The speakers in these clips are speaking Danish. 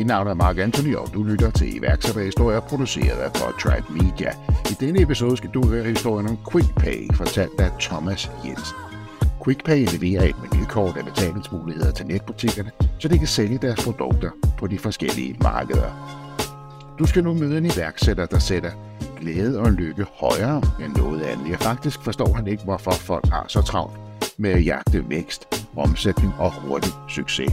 Mit navn er Mark Anthony, og du lytter til iværksætterhistorier produceret af Podtribe Media. I denne episode skal du høre historien om QuickPay, fortalt af Thomas Jensen. QuickPay leverer et menukort af betalingsmuligheder til netbutikkerne, så de kan sælge deres produkter på de forskellige markeder. Du skal nu møde en iværksætter, der sætter glæde og lykke højere end noget andet. Jeg faktisk forstår han ikke, hvorfor folk har så travlt med at jagte vækst, omsætning og hurtig succes.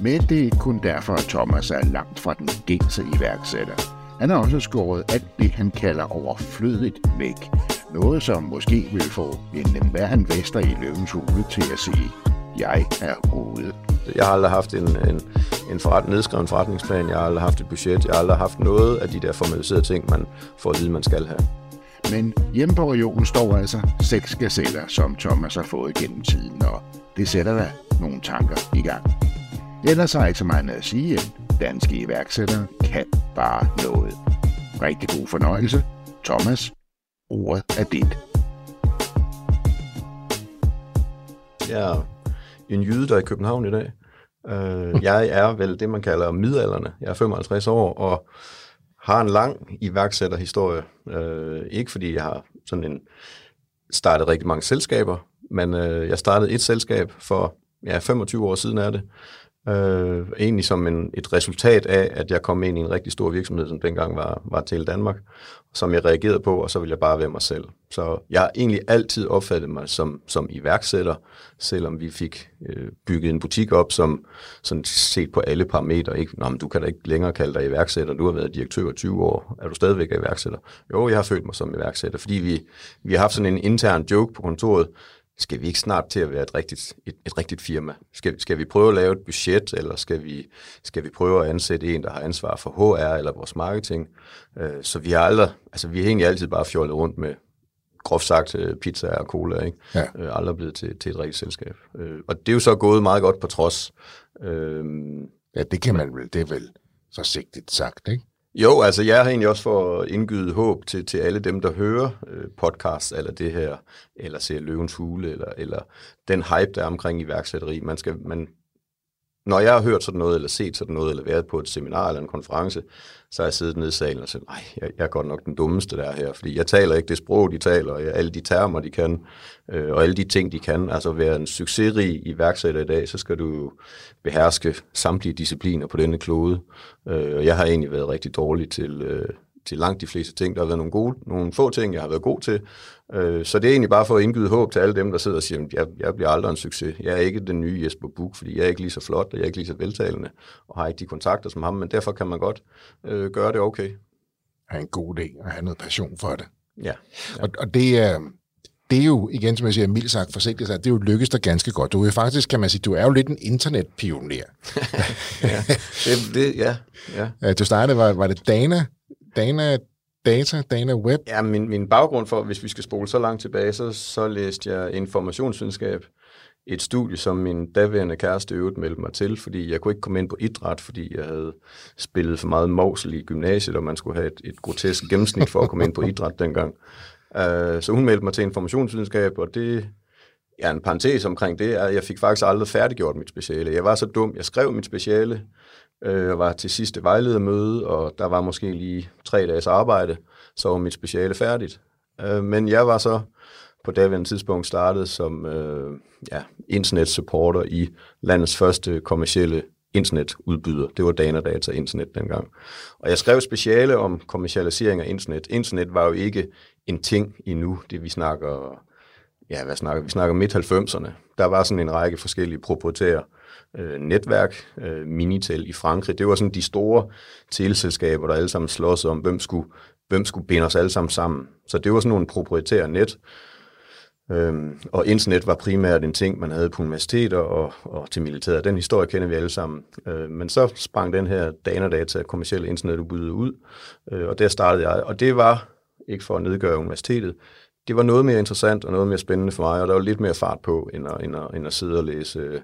Men det er kun derfor, at Thomas er langt fra den gængse iværksætter. Han har også skåret alt det, han kalder overflødigt væk. Noget, som måske vil få en hver investor i løvens hule til at sige, jeg er ude. Jeg har aldrig haft en, en, en forret, nedskreven forretningsplan, jeg har aldrig haft et budget, jeg har aldrig haft noget af de der formaliserede ting, man får at vide, man skal have. Men hjemme på regionen står altså seks gazeller, som Thomas har fået gennem tiden, og det sætter der nogle tanker i gang. Ellers har ikke så meget at sige, at danske iværksættere kan bare noget. Rigtig god fornøjelse. Thomas, ordet er dit. Jeg er en jyde, der er i København i dag. Øh, jeg er vel det, man kalder midalderne. Jeg er 55 år og har en lang iværksætterhistorie. Uh, ikke fordi jeg har sådan en startet rigtig mange selskaber, men øh, jeg startede et selskab for ja, 25 år siden er det, Øh, egentlig som en, et resultat af, at jeg kom ind i en rigtig stor virksomhed, som dengang var, var til Danmark, som jeg reagerede på, og så ville jeg bare være mig selv. Så jeg har egentlig altid opfattet mig som, som iværksætter, selvom vi fik øh, bygget en butik op, som sådan set på alle parametre, ikke, Nå, men du kan da ikke længere kalde dig iværksætter, du har været direktør i 20 år, er du stadigvæk iværksætter? Jo, jeg har følt mig som iværksætter, fordi vi, vi har haft sådan en intern joke på kontoret, skal vi ikke snart til at være et rigtigt, et, et rigtigt firma? Skal, skal vi prøve at lave et budget, eller skal vi, skal vi prøve at ansætte en, der har ansvar for HR eller vores marketing? Øh, så vi har aldrig, altså vi har egentlig altid bare fjollet rundt med, groft sagt, øh, pizza og cola, ikke? Ja. Øh, aldrig blevet til, til et rigtigt selskab. Øh, og det er jo så gået meget godt på trods. Øh, ja, det kan man vel, det er vel forsigtigt sagt, ikke? Jo, altså jeg har egentlig også for indgydet håb til, til alle dem, der hører øh, podcasts eller det her, eller ser Løvens Hule, eller, eller den hype, der er omkring iværksætteri. Man skal, man, når jeg har hørt sådan noget, eller set sådan noget, eller været på et seminar eller en konference, så har jeg siddet nede i salen og sagt, nej, jeg, jeg er godt nok den dummeste der her, fordi jeg taler ikke det sprog, de taler, og alle de termer, de kan, øh, og alle de ting, de kan. Altså være en succesrig iværksætter i dag, så skal du beherske samtlige discipliner på denne klode. Øh, og jeg har egentlig været rigtig dårlig til, øh, til langt de fleste ting. Der har været nogle, gode, nogle få ting, jeg har været god til. Øh, så det er egentlig bare for at indgyde håb til alle dem, der sidder og siger, jeg, jeg bliver aldrig en succes. Jeg er ikke den nye Jesper Buch, fordi jeg er ikke lige så flot, og jeg er ikke lige så veltalende, og har ikke de kontakter som ham, men derfor kan man godt øh, gøre det okay. Have en god idé og have noget passion for det. Ja. ja. Og, og det er... det er jo, igen som jeg siger, mildt sagt forsigtigt sagt, det er jo lykkedes dig ganske godt. Du er faktisk, kan man sige, du er jo lidt en internetpioner. ja, det, det, ja, ja. Du startede, var, var det Dana, Dana Data, Dana Web? Ja, min, min baggrund for, hvis vi skal spole så langt tilbage, så, så læste jeg informationsvidenskab. Et studie, som min daværende kæreste øvrigt meldte mig til, fordi jeg kunne ikke komme ind på idræt, fordi jeg havde spillet for meget mosel i gymnasiet, og man skulle have et, et grotesk gennemsnit for at komme ind på idræt dengang. Uh, så hun meldte mig til informationsvidenskab, og det, ja, en parentes omkring det, er, at jeg fik faktisk aldrig færdiggjort mit speciale. Jeg var så dum, jeg skrev mit speciale, øh, var til sidste vejledermøde, og der var måske lige tre dages arbejde, så var mit speciale færdigt. Øh, men jeg var så på daværende tidspunkt startet som øh, ja, internetsupporter i landets første kommercielle internetudbyder. Det var Dana Data Internet dengang. Og jeg skrev speciale om kommercialisering af internet. Internet var jo ikke en ting endnu, det vi snakker, ja, hvad snakker vi? snakker midt-90'erne. Der var sådan en række forskellige proprietære øh, netværk, øh, Minitel i Frankrig. Det var sådan de store teleselskaber, der alle sammen slås om, hvem skulle hvem skulle binde os alle sammen sammen. Så det var sådan nogle proprietære net, Øhm, og internet var primært en ting, man havde på universiteter og, og til militæret. Den historie kender vi alle sammen. Øh, men så sprang den her Danadata, kommersielle internetudbud ud, øh, og der startede jeg. Og det var, ikke for at nedgøre universitetet, det var noget mere interessant og noget mere spændende for mig, og der var lidt mere fart på, end at, end at, end at sidde og læse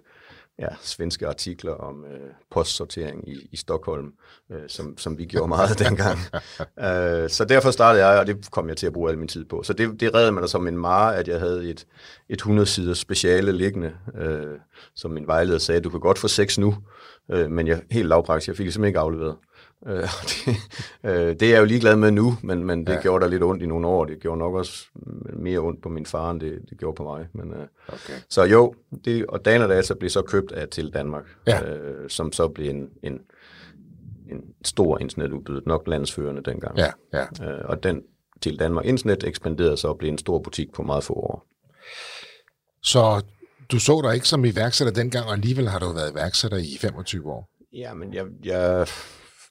ja, svenske artikler om øh, postsortering i, i Stockholm, øh, som, som vi gjorde meget dengang. øh, så derfor startede jeg, og det kom jeg til at bruge al min tid på. Så det, det redde mig da som en mare, at jeg havde et, et 100-siders speciale liggende, øh, som min vejleder sagde, du kan godt få seks nu, øh, men jeg helt lavpraktisk, jeg fik det simpelthen ikke afleveret. Øh, det, øh, det er jeg jo ligeglad med nu, men, men det ja. gjorde der lidt ondt i nogle år. Det gjorde nok også mere ondt på min far, end det, det gjorde på mig. Men, øh, okay. Så jo, det, og Danadata blev så købt af til Danmark, ja. øh, som så blev en, en, en stor internetudbydet, nok landsførende dengang. Ja, ja. Øh, og den til Danmark Internet ekspanderede så og blev en stor butik på meget få år. Så du så dig ikke som iværksætter dengang, og alligevel har du været iværksætter i 25 år? Ja, men jeg, jeg,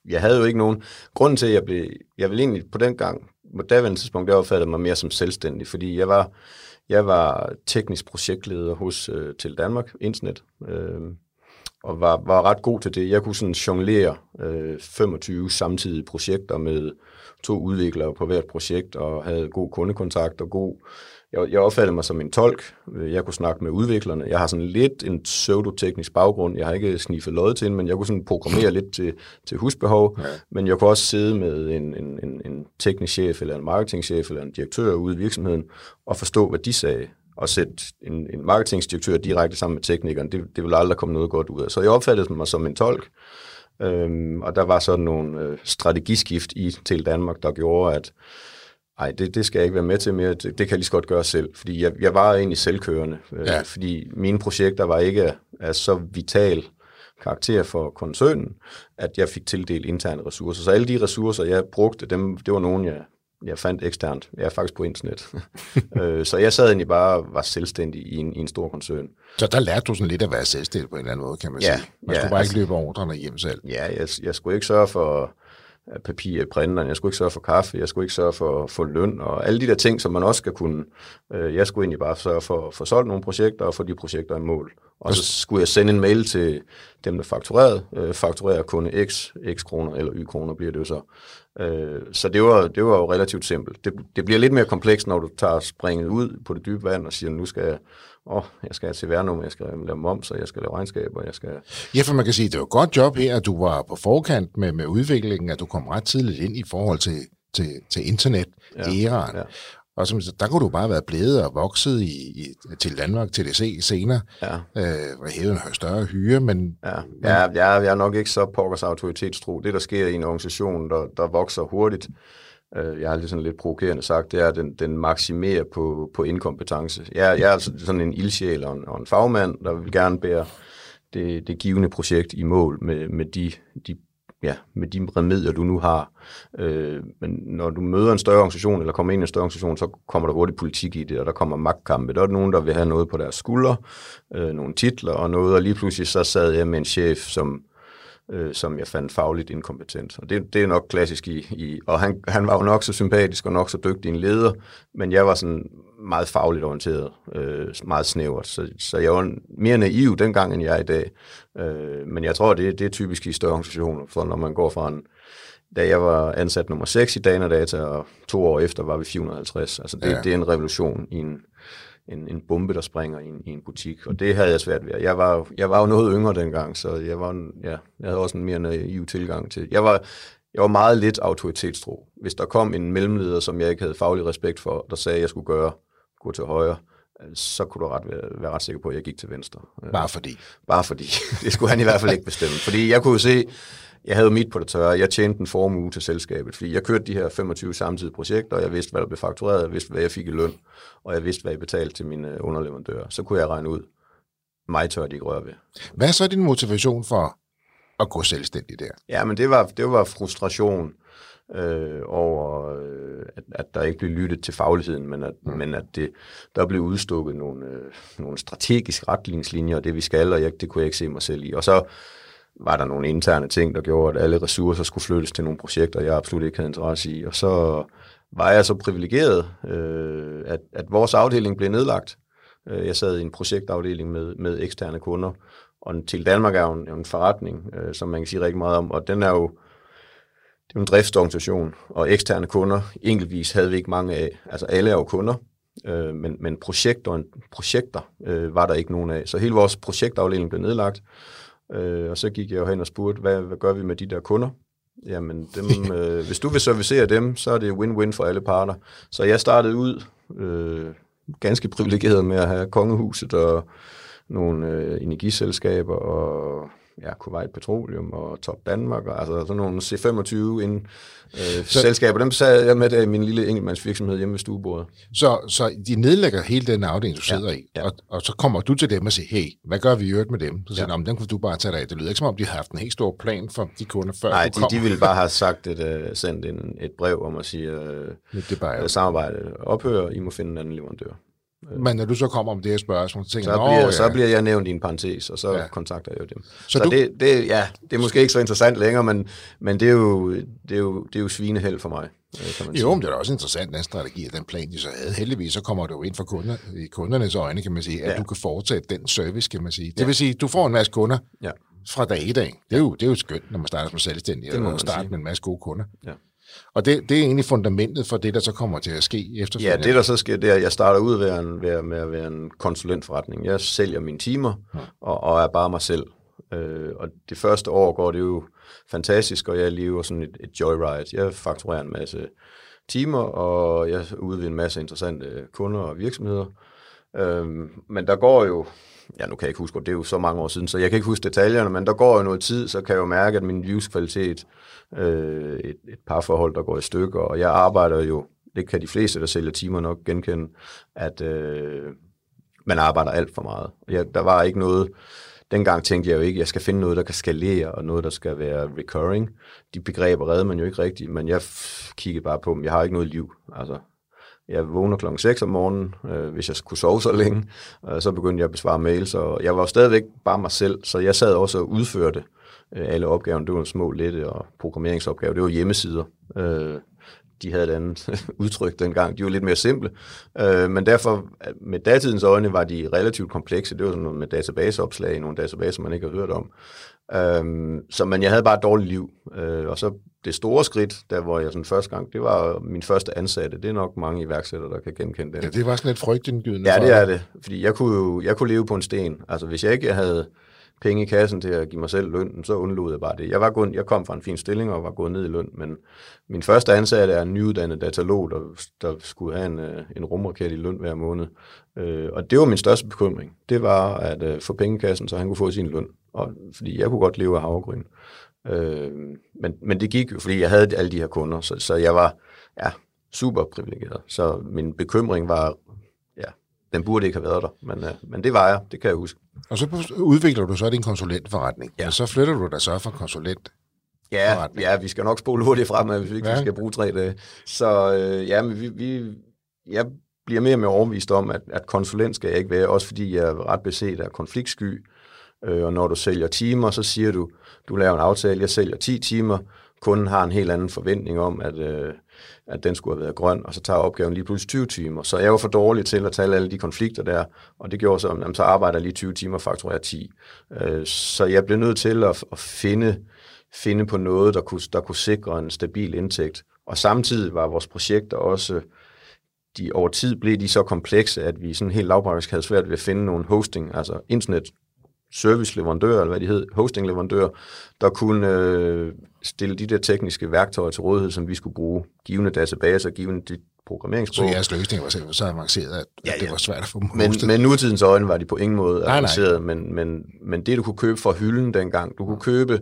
jeg havde jo ikke nogen grund til, at jeg blev, jeg ville egentlig på den gang, på daværende tidspunkt, der opfattede mig mere som selvstændig, fordi jeg var, jeg var teknisk projektleder hos øh, Til Danmark Internet, øh, og var, var ret god til det. Jeg kunne sådan jonglere øh, 25 samtidige projekter med to udviklere på hvert projekt, og havde god kundekontakt og god jeg, jeg opfattede mig som en tolk. Jeg kunne snakke med udviklerne. Jeg har sådan lidt en pseudoteknisk baggrund. Jeg har ikke sniffet lod til men jeg kunne sådan programmere lidt til, til husbehov. Ja. Men jeg kunne også sidde med en, en, en, en teknisk chef, eller en marketingchef, eller en direktør ude i virksomheden, og forstå, hvad de sagde og sætte en, en marketingdirektør direkte sammen med teknikeren, det, det ville aldrig komme noget godt ud af. Så jeg opfattede mig som en tolk, øhm, og der var sådan nogle øh, strategiskift i til Danmark, der gjorde, at Nej, det, det skal jeg ikke være med til mere. Det, det kan jeg lige så godt gøre selv, fordi jeg, jeg var egentlig selvkørende. Øh, ja. fordi mine projekter var ikke af, så vital karakter for koncernen, at jeg fik tildelt interne ressourcer. Så alle de ressourcer, jeg brugte, dem, det var nogen, jeg, jeg fandt eksternt. Jeg er faktisk på internet. Øh, så jeg sad egentlig bare var selvstændig i en, i en stor koncern. Så der lærte du sådan lidt at være selvstændig på en eller anden måde, kan man ja, sige. Man ja, skulle bare altså, ikke løbe ordrene hjem selv. Ja, jeg, jeg skulle ikke sørge for papir i printeren, jeg skulle ikke sørge for kaffe, jeg skulle ikke sørge for, for løn, og alle de der ting, som man også skal kunne. Øh, jeg skulle egentlig bare sørge for at få solgt nogle projekter, og få de projekter i mål. Og så skulle jeg sende en mail til dem, der fakturerede, øh, fakturerer kunde X, X kroner eller Y kroner bliver det jo så. Øh, så det var, det var jo relativt simpelt. Det, det bliver lidt mere komplekst, når du tager springet ud på det dybe vand og siger, nu skal jeg åh, jeg skal have CVR-nummer, jeg skal lave moms, og jeg skal lave regnskaber, jeg skal... Ja, for man kan sige, det var et godt job her, at du var på forkant med, med udviklingen, at du kom ret tidligt ind i forhold til, til, til internet-æraen. Ja, ja. Og som, der kunne du bare være blevet og vokset i, i, til Danmark, til se senere, ja. øh, og hævet en større hyre, men... Ja, ja jeg, jeg er nok ikke så pokkers autoritetstro. Det, der sker i en organisation, der, der vokser hurtigt, øh, jeg har lige sådan lidt provokerende sagt, det er, at den, den maksimerer på, på inkompetence. Jeg, jeg er altså sådan en ildsjæl og en, og en fagmand, der vil gerne bære det, det givende projekt i mål med, med de, de ja, med de remedier, du nu har. Øh, men når du møder en større organisation, eller kommer ind i en større organisation, så kommer der hurtigt politik i det, og der kommer magtkampe. Der er nogen, der vil have noget på deres skuldre, øh, nogle titler og noget, og lige pludselig så sad jeg med en chef, som øh, som jeg fandt fagligt inkompetent. Og det, det er nok klassisk i, i og han, han var jo nok så sympatisk og nok så dygtig en leder, men jeg var sådan meget fagligt orienteret, øh, meget snævert, så, så jeg var mere naiv dengang, end jeg er i dag. Øh, men jeg tror, det, det er typisk i større organisationer, for når man går fra en, da jeg var ansat nummer 6 i Dana Data, og to år efter var vi 450. Altså det, ja. det er en revolution i en, en, en bombe, der springer i en, i en butik, og det havde jeg svært ved. Jeg var, jeg var jo noget yngre dengang, så jeg, var, ja, jeg havde også en mere naiv tilgang til Jeg var, jeg var meget lidt autoritetstro. Hvis der kom en mellemleder, som jeg ikke havde faglig respekt for, der sagde, at jeg skulle gøre, gå til højre, så kunne du ret være, være ret sikker på, at jeg gik til venstre. Bare fordi? Bare fordi. Det skulle han i hvert fald ikke bestemme. Fordi jeg kunne se, jeg havde mit på det tørre. Jeg tjente en formue til selskabet, fordi jeg kørte de her 25 samtidige projekter, og jeg vidste, hvad der blev faktureret, jeg vidste, hvad jeg fik i løn, og jeg vidste, hvad jeg betalte til mine underleverandører. Så kunne jeg regne ud, mig tør de ikke røre ved. Hvad er så din motivation for at gå selvstændig der? Ja, men det var, det var frustration øh, over, øh, at, at der ikke blev lyttet til fagligheden, men at, mm. men at det, der blev udstukket nogle, øh, nogle strategiske retningslinjer, og det vi skal, og jeg, det kunne jeg ikke se mig selv i. Og så var der nogle interne ting, der gjorde, at alle ressourcer skulle flyttes til nogle projekter, jeg absolut ikke havde interesse i. Og så var jeg så privilegeret, øh, at, at vores afdeling blev nedlagt. Øh, jeg sad i en projektafdeling med, med eksterne kunder, og til Danmark er jo en, en forretning, øh, som man kan sige rigtig meget om, og den er jo, det er jo en driftsorganisation, og eksterne kunder, enkeltvis havde vi ikke mange af. Altså alle er jo kunder, øh, men, men projekter, projekter øh, var der ikke nogen af. Så hele vores projektafdeling blev nedlagt, øh, og så gik jeg jo hen og spurgte, hvad, hvad gør vi med de der kunder? Jamen, dem, øh, hvis du vil servicere dem, så er det win-win for alle parter. Så jeg startede ud øh, ganske privilegeret med at have kongehuset og nogle øh, energiselskaber og ja, Kuwait Petroleum og Top Danmark, og, altså sådan nogle C25 ind, øh, så, selskaber, dem sad jeg med der i min lille enkeltmandsvirksomhed hjemme ved stuebordet. Så, så de nedlægger hele den afdeling, du sidder ja, i, ja. Og, og så kommer du til dem og siger, hey, hvad gør vi i øvrigt med dem? Så siger ja. dem kan du bare tage dig af. Det lyder ikke som om, de har haft en helt stor plan for de kunder, før Nej, de, de ville bare have sagt et, uh, sendt en, et brev om at sige, uh, det er bare, samarbejde ophører, I må finde en anden leverandør. Men når du så kommer om det her spørgsmål, så tænker så bliver, ja. så bliver jeg nævnt i en parentes, og så ja. kontakter jeg jo dem. Så, så du... det, det, ja, det er måske ikke så interessant længere, men, men det, er jo, det, er jo, det er jo svineheld for mig. Øh, kan man jo, sige. men det er også interessant, den strategi og den plan, de så havde. Heldigvis så kommer det jo ind for kunder, i kundernes øjne, kan man sige, at ja. du kan fortsætte den service, kan man sige. Det ja. vil sige, du får en masse kunder ja. fra dag i dag. Det er, jo, det er jo skønt, når man starter som selvstændig, det må man starte sige. med en masse gode kunder. Ja. Og det, det er egentlig fundamentet for det, der så kommer til at ske efterfølgende. Ja, det der så sker, det er, at jeg starter ud ved en, ved, med at være en konsulentforretning. Jeg sælger mine timer, ja. og, og er bare mig selv. Øh, og det første år går det jo fantastisk, og jeg lever sådan et, et joyride. Jeg fakturerer en masse timer, og jeg er ude ved en masse interessante kunder og virksomheder. Øh, Øhm, men der går jo ja, nu kan jeg ikke huske, det er jo så mange år siden, så jeg kan ikke huske detaljerne, men der går jo noget tid, så kan jeg jo mærke, at min livskvalitet, øh, et, et parforhold, der går i stykker, og jeg arbejder jo, det kan de fleste, der sælger timer nok genkende, at øh, man arbejder alt for meget. Jeg, der var ikke noget, dengang tænkte jeg jo ikke, at jeg skal finde noget, der kan skalere, og noget, der skal være recurring. De begreber redde man jo ikke rigtigt, men jeg kiggede bare på dem. Jeg har ikke noget liv. Altså, jeg vågner klokken 6 om morgenen, øh, hvis jeg kunne sove så længe. Øh, så begyndte jeg at besvare mails, og jeg var stadigvæk bare mig selv, så jeg sad også og udførte øh, alle opgaverne. Det var små, lette og programmeringsopgaver. Det var hjemmesider. Øh, de havde et andet udtryk dengang. De var lidt mere simple. Øh, men derfor, med datidens øjne, var de relativt komplekse. Det var sådan noget med databaseopslag, nogle databaser, man ikke har hørt om. Øh, så, men jeg havde bare et dårligt liv. Øh, og så det store skridt, der hvor jeg sådan første gang, det var min første ansatte. Det er nok mange iværksættere, der kan genkende det. Ja, det var sådan lidt frygtindgydende. Ja, det er det. Fordi jeg kunne jo jeg kunne leve på en sten. Altså, hvis jeg ikke havde penge i kassen til at give mig selv løn, så undlod jeg bare det. Jeg, var gået, jeg kom fra en fin stilling og var gået ned i løn, men min første ansatte er en nyuddannet datalog, der, der skulle have en, øh, en rumraket i løn hver måned. Øh, og det var min største bekymring. Det var at øh, få penge i kassen, så han kunne få sin løn. Og, fordi jeg kunne godt leve af havregryn. Øh, men, men det gik jo, fordi jeg havde alle de her kunder, så, så jeg var ja, super privilegeret. Så min bekymring var, ja, den burde ikke have været der, men, øh, men det var jeg, det kan jeg huske. Og så udvikler du så din konsulentforretning, ja. og så flytter du dig så fra konsulent Ja, ja, vi skal nok spole hurtigt frem, hvis vi ikke ja. skal bruge tre dage. Så øh, ja, men vi, vi, jeg bliver mere og mere overbevist om, at, at konsulent skal jeg ikke være, også fordi jeg er ret beset af konfliktsky. Øh, og når du sælger timer, så siger du, du laver en aftale, jeg sælger 10 timer, kunden har en helt anden forventning om, at, øh, at den skulle have været grøn, og så tager opgaven lige pludselig 20 timer. Så jeg var for dårlig til at tale alle de konflikter der, og det gjorde så, at så arbejder jeg lige 20 timer, fakturerer 10. Øh, så jeg blev nødt til at, at finde, finde på noget, der kunne, der kunne sikre en stabil indtægt. Og samtidig var vores projekter også, de over tid blev de så komplekse, at vi sådan helt lavpraktisk havde svært ved at finde nogle hosting, altså internet serviceleverandør, eller hvad de hed, hostingleverandør, der kunne øh, stille de der tekniske værktøjer til rådighed, som vi skulle bruge, givende databaser, givende de programmeringssprog. Så jeres løsning var så avanceret, at ja, ja. det var svært at få men, men nutidens øjne var de på ingen måde avanceret. Men, men, men det du kunne købe fra hylden dengang, du kunne købe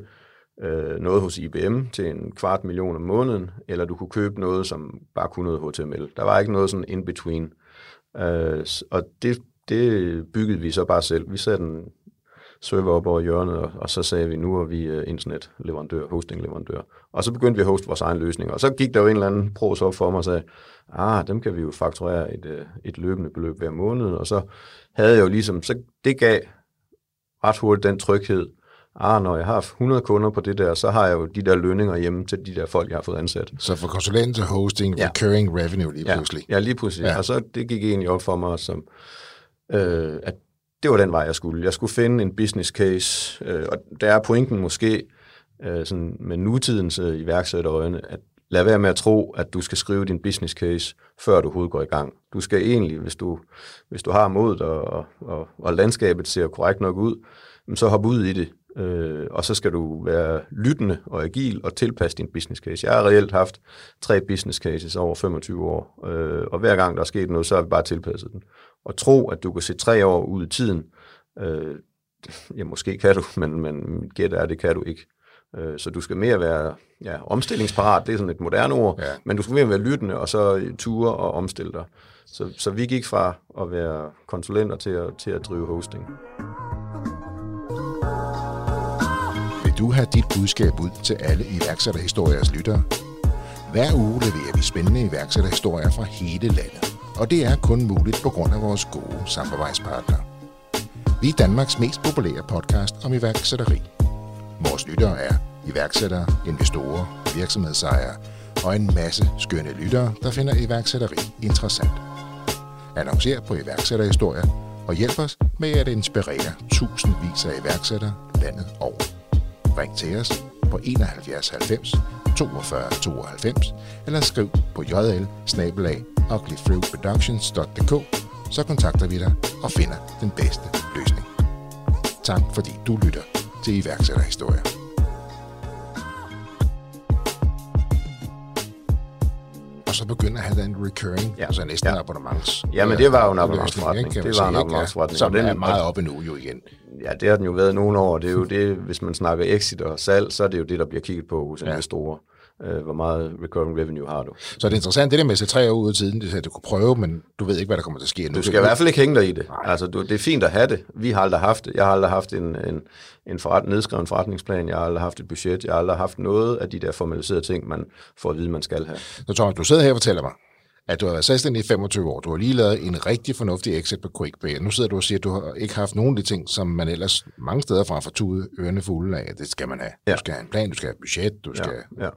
øh, noget hos IBM til en kvart million om måneden, eller du kunne købe noget, som bare kunne noget HTML. Der var ikke noget sådan in-between. Øh, og det, det byggede vi så bare selv. Vi satte en server op over hjørnet, og, og så sagde vi, nu er vi uh, internetleverandør, hostingleverandør. Og så begyndte vi at hoste vores egen løsning. Og så gik der jo en eller anden pros op for mig og sagde, ah, dem kan vi jo fakturere et, uh, et løbende beløb hver måned. Og så havde jeg jo ligesom, så det gav ret hurtigt den tryghed, ah, når jeg har 100 kunder på det der, så har jeg jo de der lønninger hjemme til de der folk, jeg har fået ansat. Så for konsulent til hosting, ja. recurring revenue lige pludselig. Ja, ja lige pludselig. Ja. Og så det gik egentlig op for mig, som, øh, at det var den vej, jeg skulle. Jeg skulle finde en business case, øh, og der er pointen måske øh, sådan med nutidens øh, iværksætterøjne, at lad være med at tro, at du skal skrive din business case, før du overhovedet går i gang. Du skal egentlig, hvis du, hvis du har modet, og, og, og landskabet ser korrekt nok ud, så hop ud i det, øh, og så skal du være lyttende og agil og tilpasse din business case. Jeg har reelt haft tre business cases over 25 år, øh, og hver gang der er sket noget, så har vi bare tilpasset den. Og tro, at du kan se tre år ud i tiden, øh, ja, måske kan du, men, men gæt er, det kan du ikke. Øh, så du skal mere være ja, omstillingsparat, det er sådan et moderne ord, ja. men du skal mere være lyttende, og så ture og omstille dig. Så, så vi gik fra at være konsulenter til at, til at drive hosting. Vil du have dit budskab ud til alle iværksætterhistoriers lyttere? Hver uge leverer vi spændende iværksætterhistorier fra hele landet, og det er kun muligt på grund af vores gode samarbejdspartnere. Vi er Danmarks mest populære podcast om iværksætteri – Vores lyttere er iværksættere, investorer, virksomhedsejere og en masse skønne lyttere, der finder iværksætteri interessant. Annoncer på iværksætterhistorier og hjælp os med at inspirere tusindvis af iværksættere landet over. Ring til os på 71 90 42 92 eller skriv på jl så kontakter vi dig og finder den bedste løsning. Tak fordi du lytter til iværksætterhistorier. Og så begynder at have den recurring, ja. altså næsten ja. abonnements. Ja, men det var jo en abonnementsforretning. Det var en abonnementsforretning. Som den, er meget oppe nu jo igen. Ja, det har den jo været nogle år. Det er jo det, hvis man snakker exit og salg, så er det jo det, der bliver kigget på hos ja. investorer øh, hvor meget recurring revenue har du. Så det er interessant, det der med at se tre år ud af tiden, det er, at du kunne prøve, men du ved ikke, hvad der kommer til at ske. Du skal i hvert fald ikke hænge dig i det. Nej. Altså, du, det er fint at have det. Vi har aldrig haft det. Jeg har aldrig haft en, en, en forret, nedskreven forretningsplan. Jeg har aldrig haft et budget. Jeg har aldrig haft noget af de der formaliserede ting, man får at vide, man skal have. Så Thomas, du sidder her og fortæller mig, at du har været selvstændig i 25 år. Du har lige lavet en rigtig fornuftig exit på QuickPay. Nu sidder du og siger, at du har ikke haft nogen af de ting, som man ellers mange steder fra får tude ørerne fulde af. Det skal man have. Ja. Du skal have en plan, du skal have et budget, du skal... Ja, ja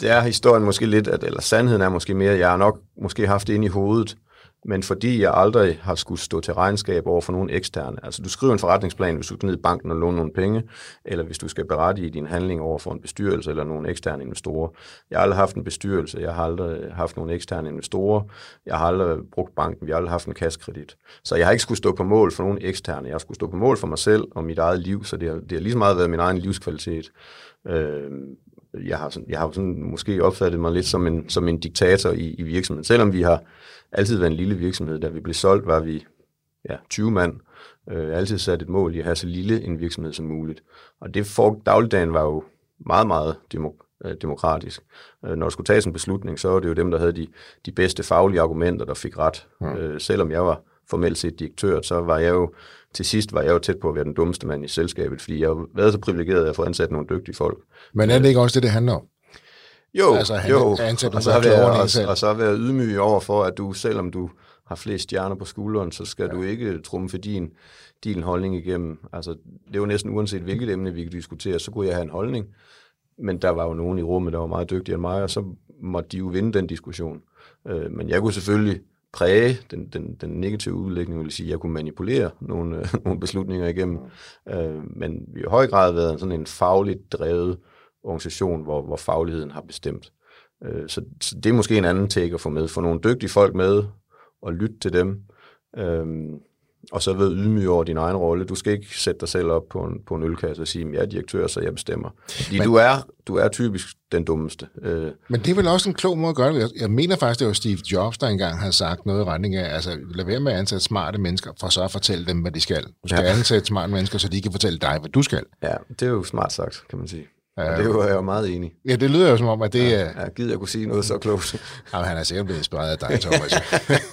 det er historien måske lidt, at, eller sandheden er måske mere, at jeg har nok måske haft det inde i hovedet, men fordi jeg aldrig har skulle stå til regnskab over for nogen eksterne. Altså du skriver en forretningsplan, hvis du skal ned i banken og låne nogle penge, eller hvis du skal berette i din handling over for en bestyrelse eller nogle eksterne investorer. Jeg har aldrig haft en bestyrelse, jeg har aldrig haft nogle eksterne investorer, jeg har aldrig brugt banken, vi har aldrig haft en kassekredit. Så jeg har ikke skulle stå på mål for nogen eksterne, jeg har skulle stå på mål for mig selv og mit eget liv, så det har, det har lige så meget været min egen livskvalitet. Øh, jeg har, sådan, jeg har sådan måske opfattet mig lidt som en, som en diktator i, i virksomheden. Selvom vi har altid været en lille virksomhed, da vi blev solgt, var vi ja, 20 mand. Øh, jeg har altid sat et mål i at have så lille en virksomhed som muligt. Og det for dagligdagen var jo meget, meget demok- øh, demokratisk. Øh, når der skulle tages en beslutning, så var det jo dem, der havde de, de bedste faglige argumenter, der fik ret. Ja. Øh, selvom jeg var formelt set direktør, så var jeg jo til sidst var jeg jo tæt på at være den dummeste mand i selskabet, fordi jeg har været så privilegeret at få ansat nogle dygtige folk. Men er det ikke også det, det handler om? Jo, altså, han, jo. Ansat, og, så har været, og, og så har været ydmyg over for, at du, selvom du har flest stjerner på skulderen, så skal ja. du ikke trumfe din, din holdning igennem. Altså, det jo næsten uanset hvilket emne, vi kan diskutere, så kunne jeg have en holdning. Men der var jo nogen i rummet, der var meget dygtigere end mig, og så måtte de jo vinde den diskussion. Øh, men jeg kunne selvfølgelig præge den, den, den negative udlægning, vil sige, at jeg kunne manipulere nogle, øh, nogle beslutninger igennem. Øh, men vi har i høj grad været sådan en fagligt drevet organisation, hvor, hvor fagligheden har bestemt. Øh, så, så det er måske en anden take at få med. Få nogle dygtige folk med og lytte til dem. Øh, og så ved ydmyg over din egen rolle. Du skal ikke sætte dig selv op på en, på en ølkasse og sige, at jeg er direktør, så jeg bestemmer. Fordi men, du, er, du er typisk den dummeste. Øh. Men det er vel også en klog måde at gøre det. Jeg mener faktisk, det var Steve Jobs, der engang havde sagt noget i retning af, altså lad være med at ansætte smarte mennesker, for så at fortælle dem, hvad de skal. Du skal ja. ansætte smarte mennesker, så de kan fortælle dig, hvad du skal. Ja, det er jo smart sagt, kan man sige. Ja, det var jeg jo meget enig. Ja, det lyder jo som om, at det er... Ja, jeg gider jeg kunne sige noget så klogt. Jamen, han er sikkert blevet inspireret af dig, Thomas.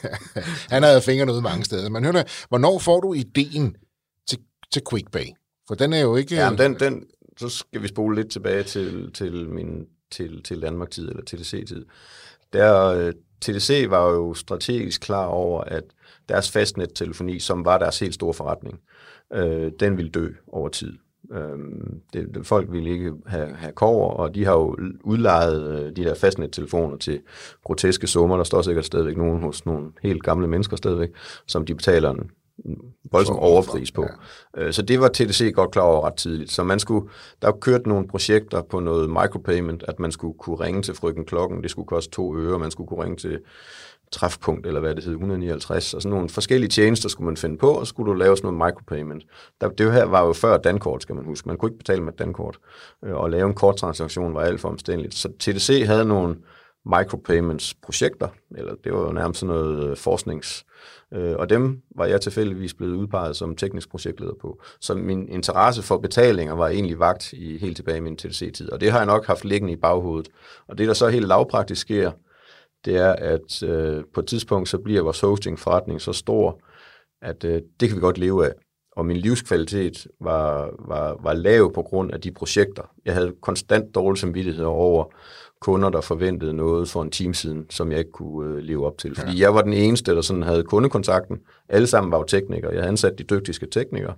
han havde fingrene ude mange steder. Men hør hvornår får du ideen til, til QuickPay? For den er jo ikke... Ja, den, den, så skal vi spole lidt tilbage til, til min til, til Danmark-tid eller TDC-tid. Der, øh, TDC var jo strategisk klar over, at deres fastnet-telefoni, som var deres helt store forretning, uh, den ville dø over tid. Øhm, det, folk ville ikke have, have kover, og de har jo udlejet øh, de der fastnet-telefoner til groteske summer. Der står sikkert stadigvæk nogen hos nogle helt gamle mennesker stadigvæk, som de betaler en voldsom overpris på. Ja. Øh, så det var TDC godt klar over ret tidligt. Så man skulle, der kørt nogle projekter på noget micropayment, at man skulle kunne ringe til frygten klokken, det skulle koste to øre, man skulle kunne ringe til træfpunkt, eller hvad det hed, 159, og sådan nogle forskellige tjenester skulle man finde på, og så skulle du lave sådan noget micropayment. Der, det her var jo før Dankort, skal man huske. Man kunne ikke betale med Dankort, øh, og lave en korttransaktion var alt for omstændeligt. Så TDC havde nogle micropayments-projekter, eller det var jo nærmest sådan noget øh, forsknings... Øh, og dem var jeg tilfældigvis blevet udpeget som teknisk projektleder på. Så min interesse for betalinger var egentlig vagt i helt tilbage i min TDC-tid, og det har jeg nok haft liggende i baghovedet. Og det, der så helt lavpraktisk sker, det er, at øh, på et tidspunkt, så bliver vores hosting-forretning så stor, at øh, det kan vi godt leve af. Og min livskvalitet var, var, var lav på grund af de projekter. Jeg havde konstant dårlig samvittighed over kunder, der forventede noget for en time siden, som jeg ikke kunne øh, leve op til. Fordi ja. jeg var den eneste, der sådan havde kundekontakten. Alle sammen var jo teknikere. Jeg havde ansat de dygtigste teknikere.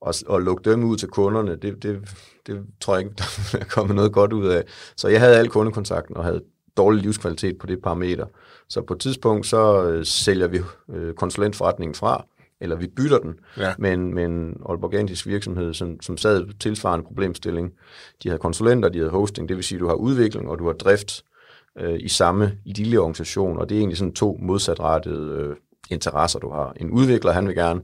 Og, og lukke dem ud til kunderne, det, det, det tror jeg ikke, der er kommet noget godt ud af. Så jeg havde al kundekontakten og havde dårlig livskvalitet på det parameter. Så på et tidspunkt, så øh, sælger vi øh, konsulentforretningen fra, eller vi bytter den ja. med, en, med en Aalborgantisk virksomhed, som, som sad tilsvarende problemstilling. De havde konsulenter, de havde hosting, det vil sige, at du har udvikling og du har drift øh, i samme lille organisation, og det er egentlig sådan to modsatrettede øh, interesser, du har. En udvikler, han vil gerne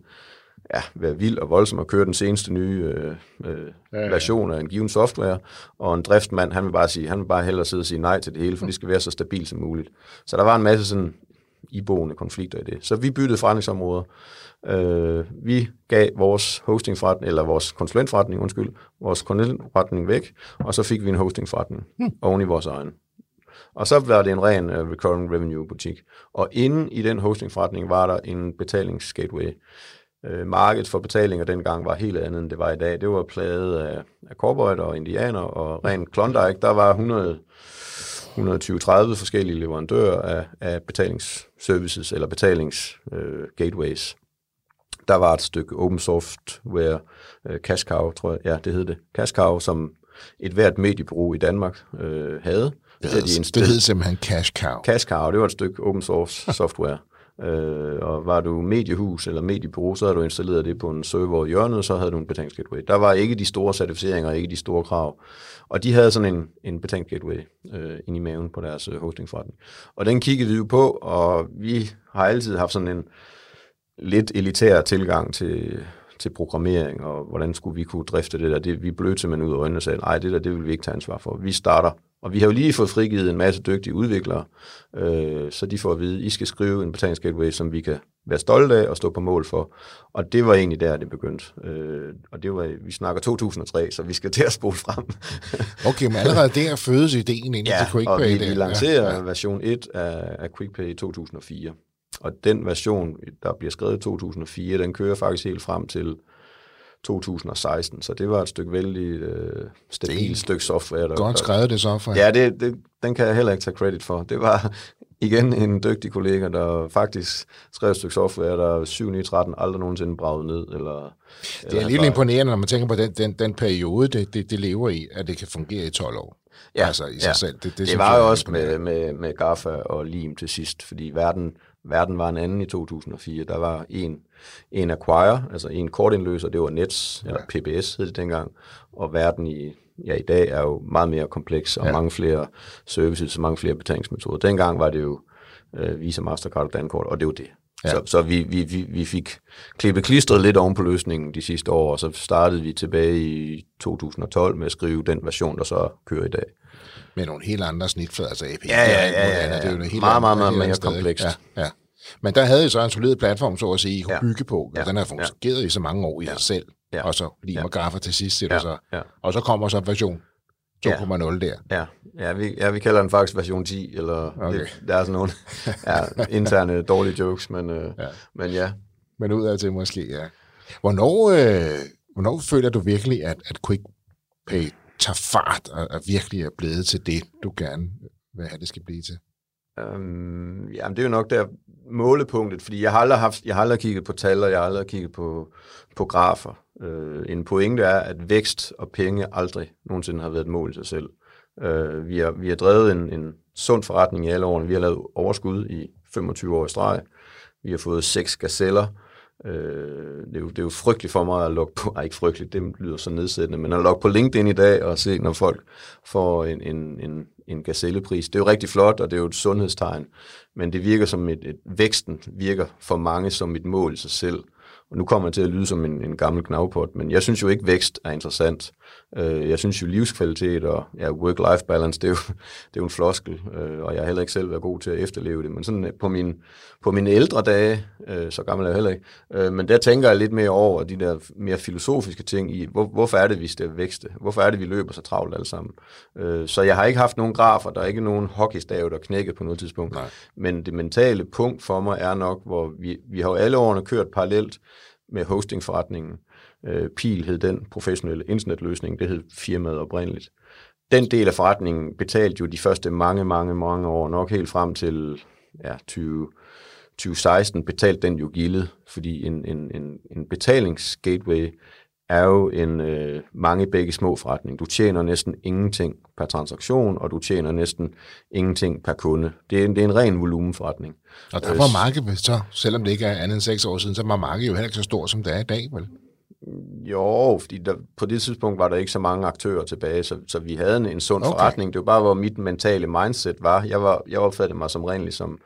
ja, være vild og voldsom og køre den seneste nye øh, øh, ja, ja. version af en given software, og en driftmand, han vil bare sige, han vil bare hellere sidde og sige nej til det hele, for det skal være så stabilt som muligt. Så der var en masse sådan iboende konflikter i det. Så vi byttede forretningsområder. Øh, vi gav vores hostingforretning, eller vores konsulentforretning, undskyld, vores konsulentforretning væk, og så fik vi en hostingforretning hmm. oven i vores egen. Og så var det en ren uh, recurring revenue butik. Og inden i den hostingforretning var der en betalingsgateway, øh, markedet for betalinger dengang var helt andet, end det var i dag. Det var pladet af, af cowboy og indianer, og rent Klondike, der var 100, 120-30 forskellige leverandører af, af betalingsservices eller betalingsgateways. Øh, der var et stykke open software, øh, Cash Cow, tror jeg, ja, det hed det, Cash Cow, som et hvert mediebureau i Danmark øh, havde. Det, hed, de det hed simpelthen Cash Cow. Cash Cow, det var et stykke open source software. Øh, og var du mediehus eller mediebureau, så havde du installeret det på en server i hjørnet, så havde du en betalingsgateway. Der var ikke de store certificeringer, ikke de store krav. Og de havde sådan en, en betalingsgateway øh, ind i maven på deres øh, hostingforretning. Og den kiggede vi jo på, og vi har altid haft sådan en lidt elitær tilgang til, til programmering, og hvordan skulle vi kunne drifte det der. Det, vi blødte simpelthen ud af øjnene og sagde, nej, det der, det vil vi ikke tage ansvar for. Vi starter og vi har jo lige fået frigivet en masse dygtige udviklere, øh, så de får at vide, at I skal skrive en betalingsgateway, som vi kan være stolte af og stå på mål for. Og det var egentlig der, det begyndte. Øh, og det var, vi snakker 2003, så vi skal til at spole frem. okay, men allerede der fødes ideen ind ja, til QuickPay. og vi, vi lancerer ja, ja. version 1 af, af QuickPay i 2004. Og den version, der bliver skrevet i 2004, den kører faktisk helt frem til 2016, så det var et stykke vældig øh, stabilt stykke software. Der, godt skrevet det software. Ja, det, det, den kan jeg heller ikke tage credit for. Det var igen en dygtig kollega, der faktisk skrev et stykke software, der 7 9 13 aldrig nogensinde braget ned. Eller, det er lidt bare... imponerende, når man tænker på den, den, den periode, det, det, det lever i, at det kan fungere i 12 år. Ja, altså i sig ja. selv. Det, det, det var jo også med, med, med Gaffa og Lim til sidst, fordi verden, verden var en anden i 2004. Der var en en acquire, altså en kortindløser, det var Nets, ja. eller PBS hed det dengang, og verden i, ja, i dag er jo meget mere kompleks, og ja. mange flere services, og mange flere betalingsmetoder. Dengang var det jo øh, Visa, Mastercard og Dankort, og det var det. Ja. Så, så vi, vi, vi, vi fik klippet klistret lidt oven på løsningen de sidste år, og så startede vi tilbage i 2012 med at skrive den version, der så kører i dag. Med nogle helt andre snitflader, altså API. Ja, ja, ja. ja, ja. Det er jo helt meget, meget, meget mere komplekst. Ja, ja. Men der havde I så en solid platform, så at sige, I kunne ja. bygge på, og ja. den har fungeret ja. i så mange år i ja. sig selv, ja. og så lige ja. graffer til sidst, ja. så. Ja. Og så kommer så version 2.0 ja. der. Ja, ja vi, ja, vi kalder den faktisk version 10, eller okay. det, der er sådan nogle ja, interne dårlige jokes, men, øh, ja. men ja. Men ud af til måske, ja. Hvornår, øh, hvornår føler du virkelig, at, at QuickPay tager fart og, og virkelig er blevet til det, du gerne vil have, det skal blive til? Øhm, jamen, det er jo nok der målepunktet, fordi jeg har aldrig, haft, jeg har aldrig kigget på tal, og jeg har aldrig kigget på, på grafer. Øh, en pointe er, at vækst og penge aldrig nogensinde har været et mål i sig selv. Øh, vi, har, vi har drevet en, en sund forretning i alle årene. Vi har lavet overskud i 25 år i streg. Vi har fået seks gazeller. Øh, det, er jo, det er jo frygteligt for mig at logge på, ej ikke frygteligt, det lyder så nedsættende, men at logge på LinkedIn i dag og se, når folk får en, en, en, en gazellepris. Det er jo rigtig flot, og det er jo et sundhedstegn, men det virker som et, et væksten virker for mange som et mål i sig selv. Og nu kommer jeg til at lyde som en, en gammel knavpot, men jeg synes jo ikke, vækst er interessant. Øh, jeg synes jo, livskvalitet og ja, work-life balance, det er, jo, det er jo en floskel, øh, og jeg har heller ikke selv været god til at efterleve det. Men sådan øh, på, min, på mine ældre dage, øh, så gammel er jeg heller ikke, øh, men der tænker jeg lidt mere over de der mere filosofiske ting i, hvor, hvorfor er det, vi skal vækste? Hvorfor er det, vi løber så travlt alle sammen? Øh, så jeg har ikke haft nogen grafer, der er ikke nogen hockeystav, der knækket på noget tidspunkt. Nej. Men det mentale punkt for mig er nok, hvor vi, vi har jo alle årene kørt parallelt med hostingforretningen. Øh, Pil hed den professionelle internetløsning, det hed firmaet oprindeligt. Den del af forretningen betalte jo de første mange, mange, mange år, nok helt frem til ja, 20, 2016 betalte den jo gildet, fordi en, en, en, en betalingsgateway er jo en øh, mange begge små forretning. Du tjener næsten ingenting per transaktion, og du tjener næsten ingenting per kunde. Det er en, det er en ren volumenforretning. Og der var markedet så, selvom det ikke er andet end seks år siden, så var markedet jo heller ikke så stort, som det er i dag, vel? Jo, fordi der, på det tidspunkt var der ikke så mange aktører tilbage, så, så vi havde en, en sund okay. forretning. Det var bare, hvor mit mentale mindset var. Jeg, var, jeg opfattede mig som renlig som,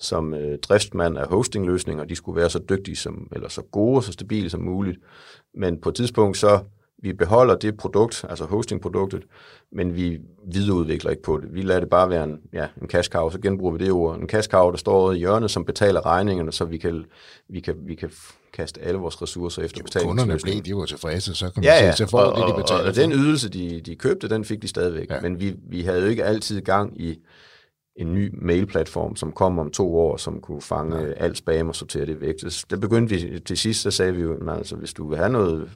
som øh, driftsmand af hostingløsninger. De skulle være så dygtige som, eller så gode og så stabile som muligt. Men på et tidspunkt så, vi beholder det produkt, altså hostingproduktet, men vi videreudvikler ikke på det. Vi lader det bare være en, ja, en cash cow, så genbruger vi det ord. En cash cow, der står i hjørnet, som betaler regningerne, så vi kan, vi kan, vi kan kaste alle vores ressourcer efter betaling. Kunderne blev, de var tilfredse, så kan man ja, ja. sige, så får og, det, de betaler og, og, den ydelse, de, de købte, den fik de stadigvæk. Ja. Men vi, vi havde jo ikke altid gang i en ny mailplatform, som kom om to år, som kunne fange ja. alt spam og sortere det væk. Så der begyndte vi til sidst, så sagde vi jo, altså, hvis du vil have noget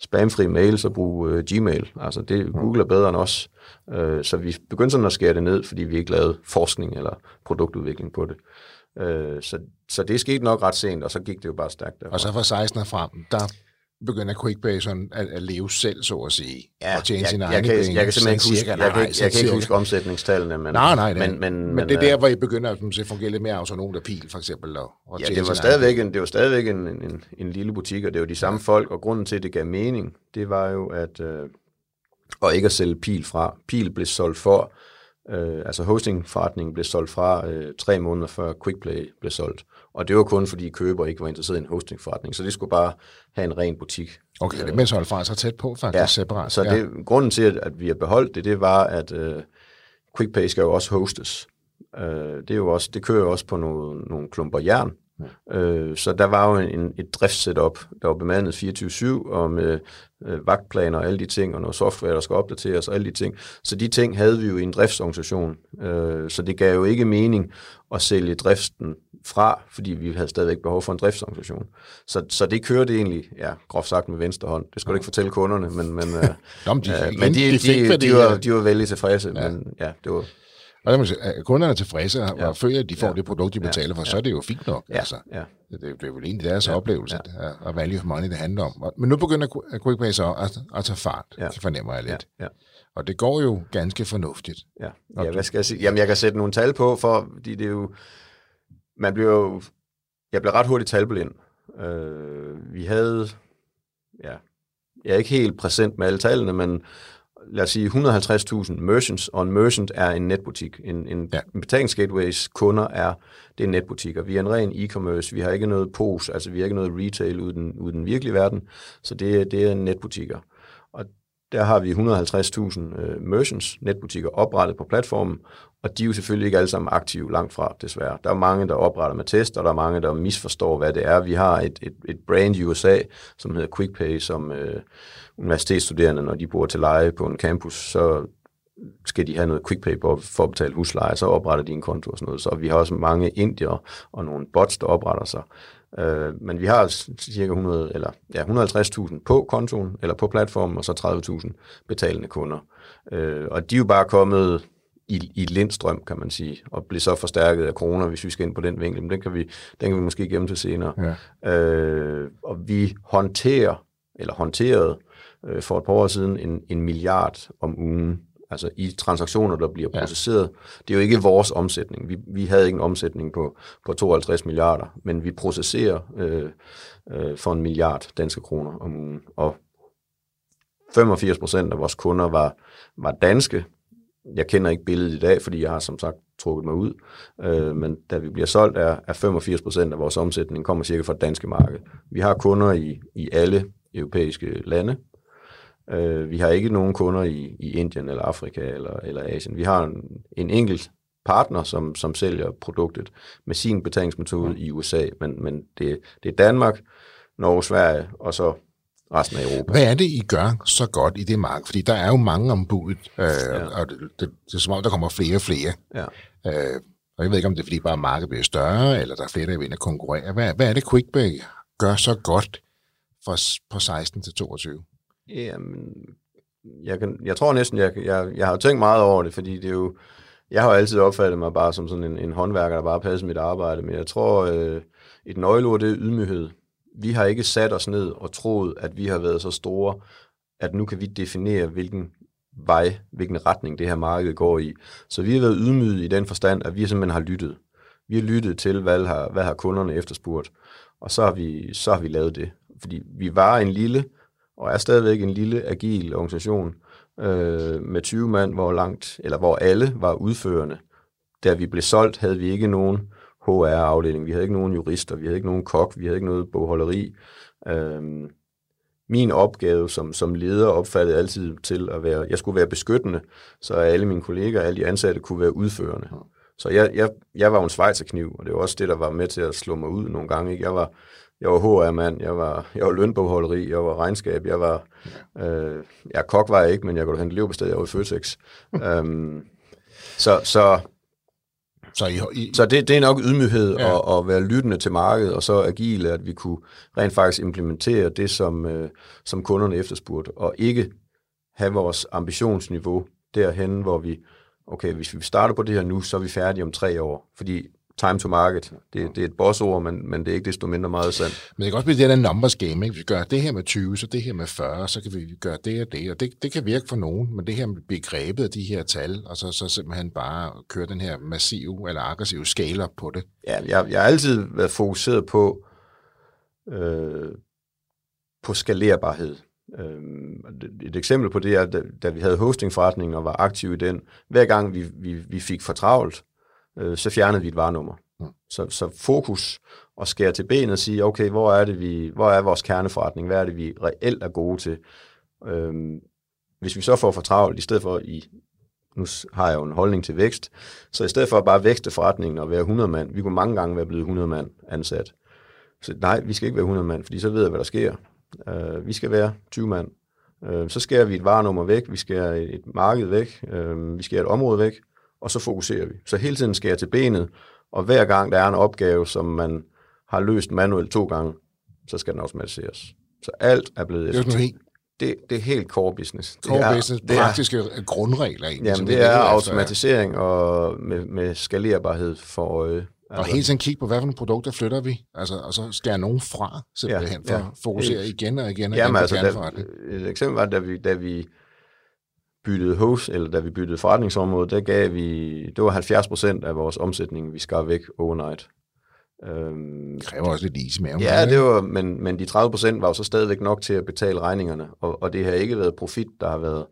spamfri mail, så brug uh, Gmail. Altså det, Google er bedre end os. Uh, så vi begyndte sådan at skære det ned, fordi vi ikke lavede forskning eller produktudvikling på det. Uh, så, så det skete nok ret sent, og så gik det jo bare stærkt derfra. Og så fra 16 frem, der begynder QuickBase sådan at, at leve selv, så at sige, ja, og tjene sine egne penge. Jeg kan simpelthen ikke huske, jeg, kan, jeg kan ikke huske omsætningstallene, men... Nej, nej, men, men, men, men det er der, hvor I begynder at fungere lidt mere autonomt af pil, for eksempel, og, og ja, det var, stadigvæk en, det var stadigvæk en, en, en lille butik, og det var de samme ja. folk, og grunden til, at det gav mening, det var jo, at... Øh, og ikke at sælge pil fra. Pil blev solgt for, øh, altså hostingforretningen blev solgt fra øh, tre måneder før QuickPlay blev solgt. Og det var kun fordi køber ikke var interesseret i en hostingforretning, så det skulle bare have en ren butik. Okay, det er så fra så tæt på faktisk, ja, separat. Så det, grunden til, at vi har beholdt det, det var, at uh, QuickPay skal jo også hostes. Uh, det, er jo også, det kører jo også på nogle, nogle klumper jern, Øh, så der var jo en, et driftsetup, der var bemandet 24-7, og med øh, vagtplaner og alle de ting, og noget software, der skal opdateres og alle de ting. Så de ting havde vi jo i en driftsorganisation. Øh, så det gav jo ikke mening at sælge driften fra, fordi vi havde stadigvæk behov for en driftsorganisation. Så, så det kørte egentlig, ja, groft sagt med venstre hånd. Det skulle du ikke fortælle kunderne, men, men, øh, Nå, de, øh, men de, de, de, de, var, de var vældig tilfredse. Ja. Men ja, det var... Og der sige, kunderne er tilfredse og ja. føler, at de får ja. det produkt, de betaler for, ja. så er det jo fint nok. Ja. Altså. Ja. Det, det, er jo egentlig deres ja. oplevelse, ja. og value for money, det handler om. Men nu begynder QuickPay så at, at tage fart, ja. det fornemmer jeg lidt. Ja. Ja. Og det går jo ganske fornuftigt. Ja, ja hvad skal jeg sige? Jamen, jeg kan sætte nogle tal på, for det er jo... Man bliver jo... Jeg blev ret hurtigt talblind. Øh, vi havde... Ja, jeg er ikke helt præsent med alle tallene, men lad os sige 150.000 merchants, og en merchant er en netbutik. En, en, ja. betalingsgateways kunder er, det er netbutikker. Vi er en ren e-commerce, vi har ikke noget pos, altså vi har ikke noget retail ude den, ude den virkelige verden, så det, det er netbutikker. Og der har vi 150.000 øh, merchants, netbutikker, oprettet på platformen, og de er jo selvfølgelig ikke alle sammen aktive langt fra, desværre. Der er mange, der opretter med test, og der er mange, der misforstår, hvad det er. Vi har et, et, et brand i USA, som hedder QuickPay, som øh, universitetsstuderende, når de bor til leje på en campus, så skal de have noget QuickPay for at betale husleje, så opretter de en konto og sådan noget. Så vi har også mange indier og nogle bots, der opretter sig. Øh, men vi har cirka 100, eller, ja, 150.000 på kontoen, eller på platformen, og så 30.000 betalende kunder. Øh, og de er jo bare kommet i, i lindstrøm, kan man sige, og bliver så forstærket af corona, hvis vi skal ind på den vinkel. Men den kan vi, den kan vi måske gemme til senere. Ja. Øh, og vi håndterer eller håndteret øh, for et par år siden en, en milliard om ugen altså i transaktioner, der bliver processeret. Ja. Det er jo ikke vores omsætning. Vi, vi havde ikke en omsætning på, på 52 milliarder, men vi processerer øh, øh, for en milliard danske kroner om ugen. Og 85 procent af vores kunder var, var danske. Jeg kender ikke billedet i dag, fordi jeg har som sagt trukket mig ud. Øh, men da vi bliver solgt, er, er 85 procent af vores omsætning kommer cirka fra det danske marked. Vi har kunder i, i alle europæiske lande, Øh, vi har ikke nogen kunder i, i Indien eller Afrika eller, eller Asien. Vi har en, en enkelt partner, som, som sælger produktet med sin betalingsmetode i USA, men, men det, det er Danmark, Norge, Sverige og så resten af Europa. Hvad er det, I gør så godt i det marked? Fordi der er jo mange ombud, øh, ja. og det, det, det er som om, der kommer flere og flere. Ja. Øh, og jeg ved ikke, om det er, fordi bare markedet bliver større, eller der er flere, der vil konkurrere. Hvad, hvad er det, QuickPay gør så godt for, på 16 til 22? Jamen, jeg, kan, jeg tror næsten, jeg, jeg, jeg har tænkt meget over det, fordi det er jo, jeg har jo altid opfattet mig bare som sådan en, en håndværker, der bare passer mit arbejde, men jeg tror, øh, et nøgleord, det er ydmyghed. Vi har ikke sat os ned og troet, at vi har været så store, at nu kan vi definere, hvilken vej, hvilken retning det her marked går i. Så vi har været ydmyge i den forstand, at vi simpelthen har lyttet. Vi har lyttet til, hvad har, hvad har kunderne efterspurgt, og så har, vi, så har vi lavet det. Fordi vi var en lille, og er stadigvæk en lille, agil organisation øh, med 20 mand, hvor langt, eller hvor alle var udførende. Da vi blev solgt, havde vi ikke nogen HR-afdeling, vi havde ikke nogen jurister, vi havde ikke nogen kok, vi havde ikke noget bogholderi. Øh, min opgave som, som leder opfattede altid til at være, jeg skulle være beskyttende, så alle mine kolleger, alle de ansatte kunne være udførende. Så jeg, jeg, jeg var en svejserkniv, og det var også det, der var med til at slå mig ud nogle gange. Ikke? Jeg var jeg var HR-mand, jeg var, jeg var lønbogholderi, jeg var regnskab, jeg var, øh, jeg kok var jeg ikke, men jeg kunne hente leverpostej, jeg var i Føtex. um, så, så, så, I, I, så det, det er nok ydmyghed ja. at, at være lyttende til markedet, og så agile, at vi kunne rent faktisk implementere det, som, øh, som kunderne efterspurgte, og ikke have vores ambitionsniveau derhen, hvor vi, okay, hvis vi starter på det her nu, så er vi færdige om tre år. Fordi time to market. Det, det er et bossord, men, men det er ikke desto mindre meget sandt. Men det kan også blive det der numbers game. Ikke? Hvis vi gør det her med 20, så det her med 40, så kan vi gøre det og det. Og det, det kan virke for nogen, men det her med blive grebet af de her tal, og så, så simpelthen bare køre den her massive eller aggressive scale op på det. Ja, jeg, jeg har altid været fokuseret på, øh, på skalerbarhed. Øh, et eksempel på det er, da, da vi havde hostingforretningen og var aktive i den, hver gang vi, vi, vi fik for travlt, øh, så fjernede vi et varenummer. Mm. Så, så fokus og skære til benet og sige, okay, hvor er, det, vi, hvor er vores kerneforretning? Hvad er det, vi reelt er gode til? Øhm, hvis vi så får for travlt, i stedet for i, nu har jeg jo en holdning til vækst, så i stedet for at bare vækste forretningen og være 100 mand, vi kunne mange gange være blevet 100 mand ansat. Så nej, vi skal ikke være 100 mand, fordi så ved jeg, hvad der sker. Øh, vi skal være 20 mand. Øh, så skærer vi et varenummer væk, vi skærer et marked væk, øh, vi skærer et område væk, og så fokuserer vi. Så hele tiden skal jeg til benet, og hver gang der er en opgave, som man har løst manuelt to gange, så skal den automatiseres. Så alt er blevet effektivt. Det, det er helt core business. Core det er, business, det praktiske er, grundregler egentlig. Jamen, det, det er automatisering og med, med skalerbarhed for øje. Altså. Og hele tiden kigge på, hvad for nogle produkter flytter vi, altså, og så skære nogen fra, simpelthen, ja, ja. for at fokusere igen og igen og Jamen, igen altså, da, Et eksempel var, da vi, da vi byttede host, eller da vi byttede forretningsområde, der gav vi, det var 70 procent af vores omsætning, vi skar væk overnight. Øhm, det kræver også lidt is med. Ja, det var, men, men de 30 procent var jo så stadigvæk nok til at betale regningerne, og, og det har ikke været profit, der har været,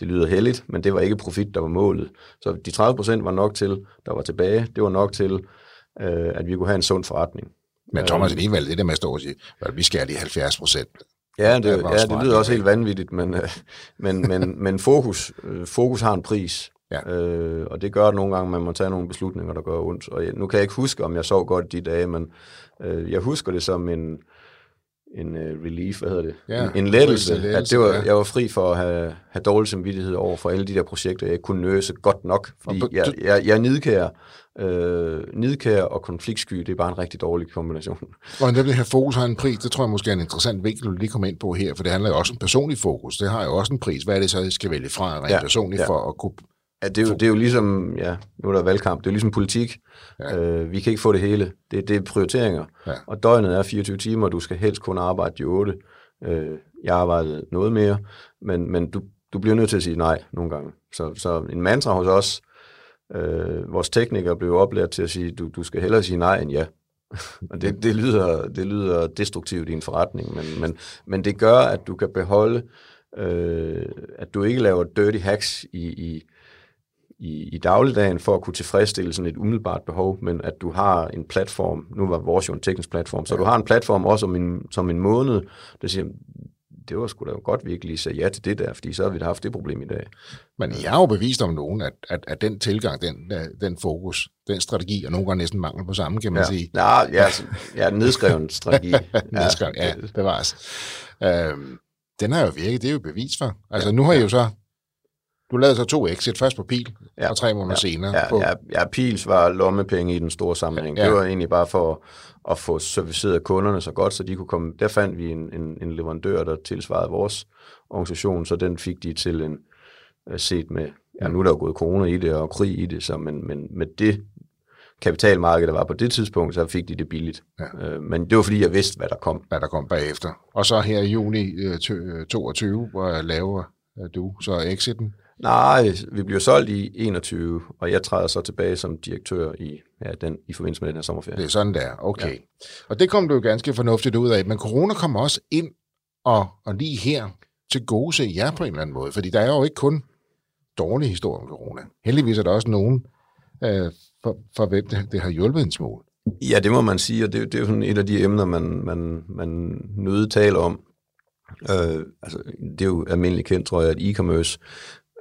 det lyder heldigt, men det var ikke profit, der var målet. Så de 30 procent var nok til, der var tilbage, det var nok til, øh, at vi kunne have en sund forretning. Men Thomas, alligevel det der med at stå og sige, at vi skal de 70 procent. Ja, det, ja, det lyder også helt vanvittigt, men, øh, men, men, men fokus, øh, fokus har en pris. Ja. Øh, og det gør det nogle gange, man må tage nogle beslutninger, der gør ondt. Og jeg, nu kan jeg ikke huske, om jeg sov godt de dage, men øh, jeg husker det som en, en uh, relief, hvad hedder det? Ja, en, en lettelse, lettelse, at det var, ja. jeg var fri for at have, have dårlig samvittighed over for alle de der projekter, jeg kunne nøse godt nok, fordi jeg, jeg, jeg nidkærer, øh, nidkærer og konfliktsky, det er bare en rigtig dårlig kombination. Og det her fokus har en pris, det tror jeg måske er en interessant vinkel, du lige kommer ind på her, for det handler jo også om personlig fokus, det har jo også en pris. Hvad er det så, jeg skal vælge fra rent ja, personligt ja. for at kunne Ja, det er, jo, det er jo ligesom, ja, nu er der valgkamp, det er jo ligesom politik. Ja. Øh, vi kan ikke få det hele. Det, det er prioriteringer. Ja. Og døgnet er 24 timer, du skal helst kun arbejde de 8. Øh, jeg arbejdede noget mere, men, men du, du bliver nødt til at sige nej nogle gange. Så, så en mantra hos os, øh, vores teknikere blev oplært til at sige, du, du skal hellere sige nej end ja. Og det, det, lyder, det lyder destruktivt i en forretning, men, men, men det gør, at du kan beholde, øh, at du ikke laver dirty hacks i, i, i, i dagligdagen for at kunne tilfredsstille sådan et umiddelbart behov, men at du har en platform, nu var vores jo en teknisk platform, så ja. du har en platform også om en, som en måned, der siger, det var sgu da godt, vi ikke lige sagde ja til det der, fordi så havde vi da haft det problem i dag. Men jeg har jo bevist om nogen, at, at, at den tilgang, den, den fokus, den strategi, og nogle gange næsten mangel på samme, kan man ja. sige. Ja, ja, ja nedskreven strategi. nedskreven, ja, bevares. Øhm, den har jo virket, det er jo bevis for. Altså ja, nu har ja. I jo så du lavede så to exit, først på Pil, ja, og tre måneder ja, senere. Ja, på... ja, ja, Pils var lommepenge i den store sammenhæng. Ja. Det var egentlig bare for at få serviceret kunderne så godt, så de kunne komme. Der fandt vi en, en, en leverandør, der tilsvarede vores organisation, så den fik de til en uh, set med, ja, nu er der jo gået corona i det og krig i det, så, men, men med det kapitalmarked, der var på det tidspunkt, så fik de det billigt. Ja. Uh, men det var fordi, jeg vidste, hvad der kom. Hvad der kom bagefter. Og så her i juni uh, 22, hvor laver du så exiten? Nej, vi bliver solgt i 21, og jeg træder så tilbage som direktør i, ja, den, i forbindelse med den her sommerferie. Det er sådan der, okay. Ja. Og det kom du jo ganske fornuftigt ud af, men corona kommer også ind og, og lige her til gode se jer på en eller anden måde, fordi der er jo ikke kun dårlige historier om corona. Heldigvis er der også nogen, øh, for, for hvem det, det har hjulpet en smule. Ja, det må man sige, og det, det er jo sådan et af de emner, man, man, man nøde taler om. Øh, altså, det er jo almindeligt kendt, tror jeg, at e-commerce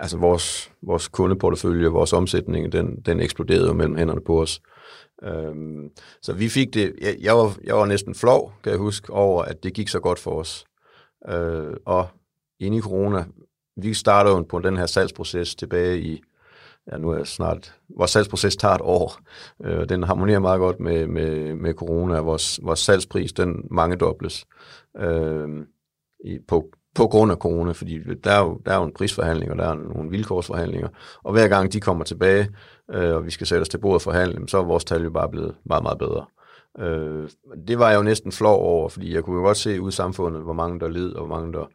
altså vores, vores kundeportefølje, vores omsætning, den, den eksploderede jo mellem hænderne på os. Øhm, så vi fik det, jeg, jeg, var, jeg var næsten flov, kan jeg huske, over at det gik så godt for os. Øh, og inde i corona, vi startede jo på den her salgsproces tilbage i, ja nu er snart, vores salgsproces tager et år. Øh, den harmonerer meget godt med, med, med corona, vores, vores salgspris, den mange dobles øh, i, på, på grund af corona, fordi der er, jo, der er jo en prisforhandling, og der er nogle vilkårsforhandlinger, og hver gang de kommer tilbage, øh, og vi skal sætte os til bordet og forhandle, så er vores tal jo bare blevet meget, meget bedre. Øh, det var jeg jo næsten flov over, fordi jeg kunne jo godt se ud i samfundet, hvor mange der led, og hvor mange der,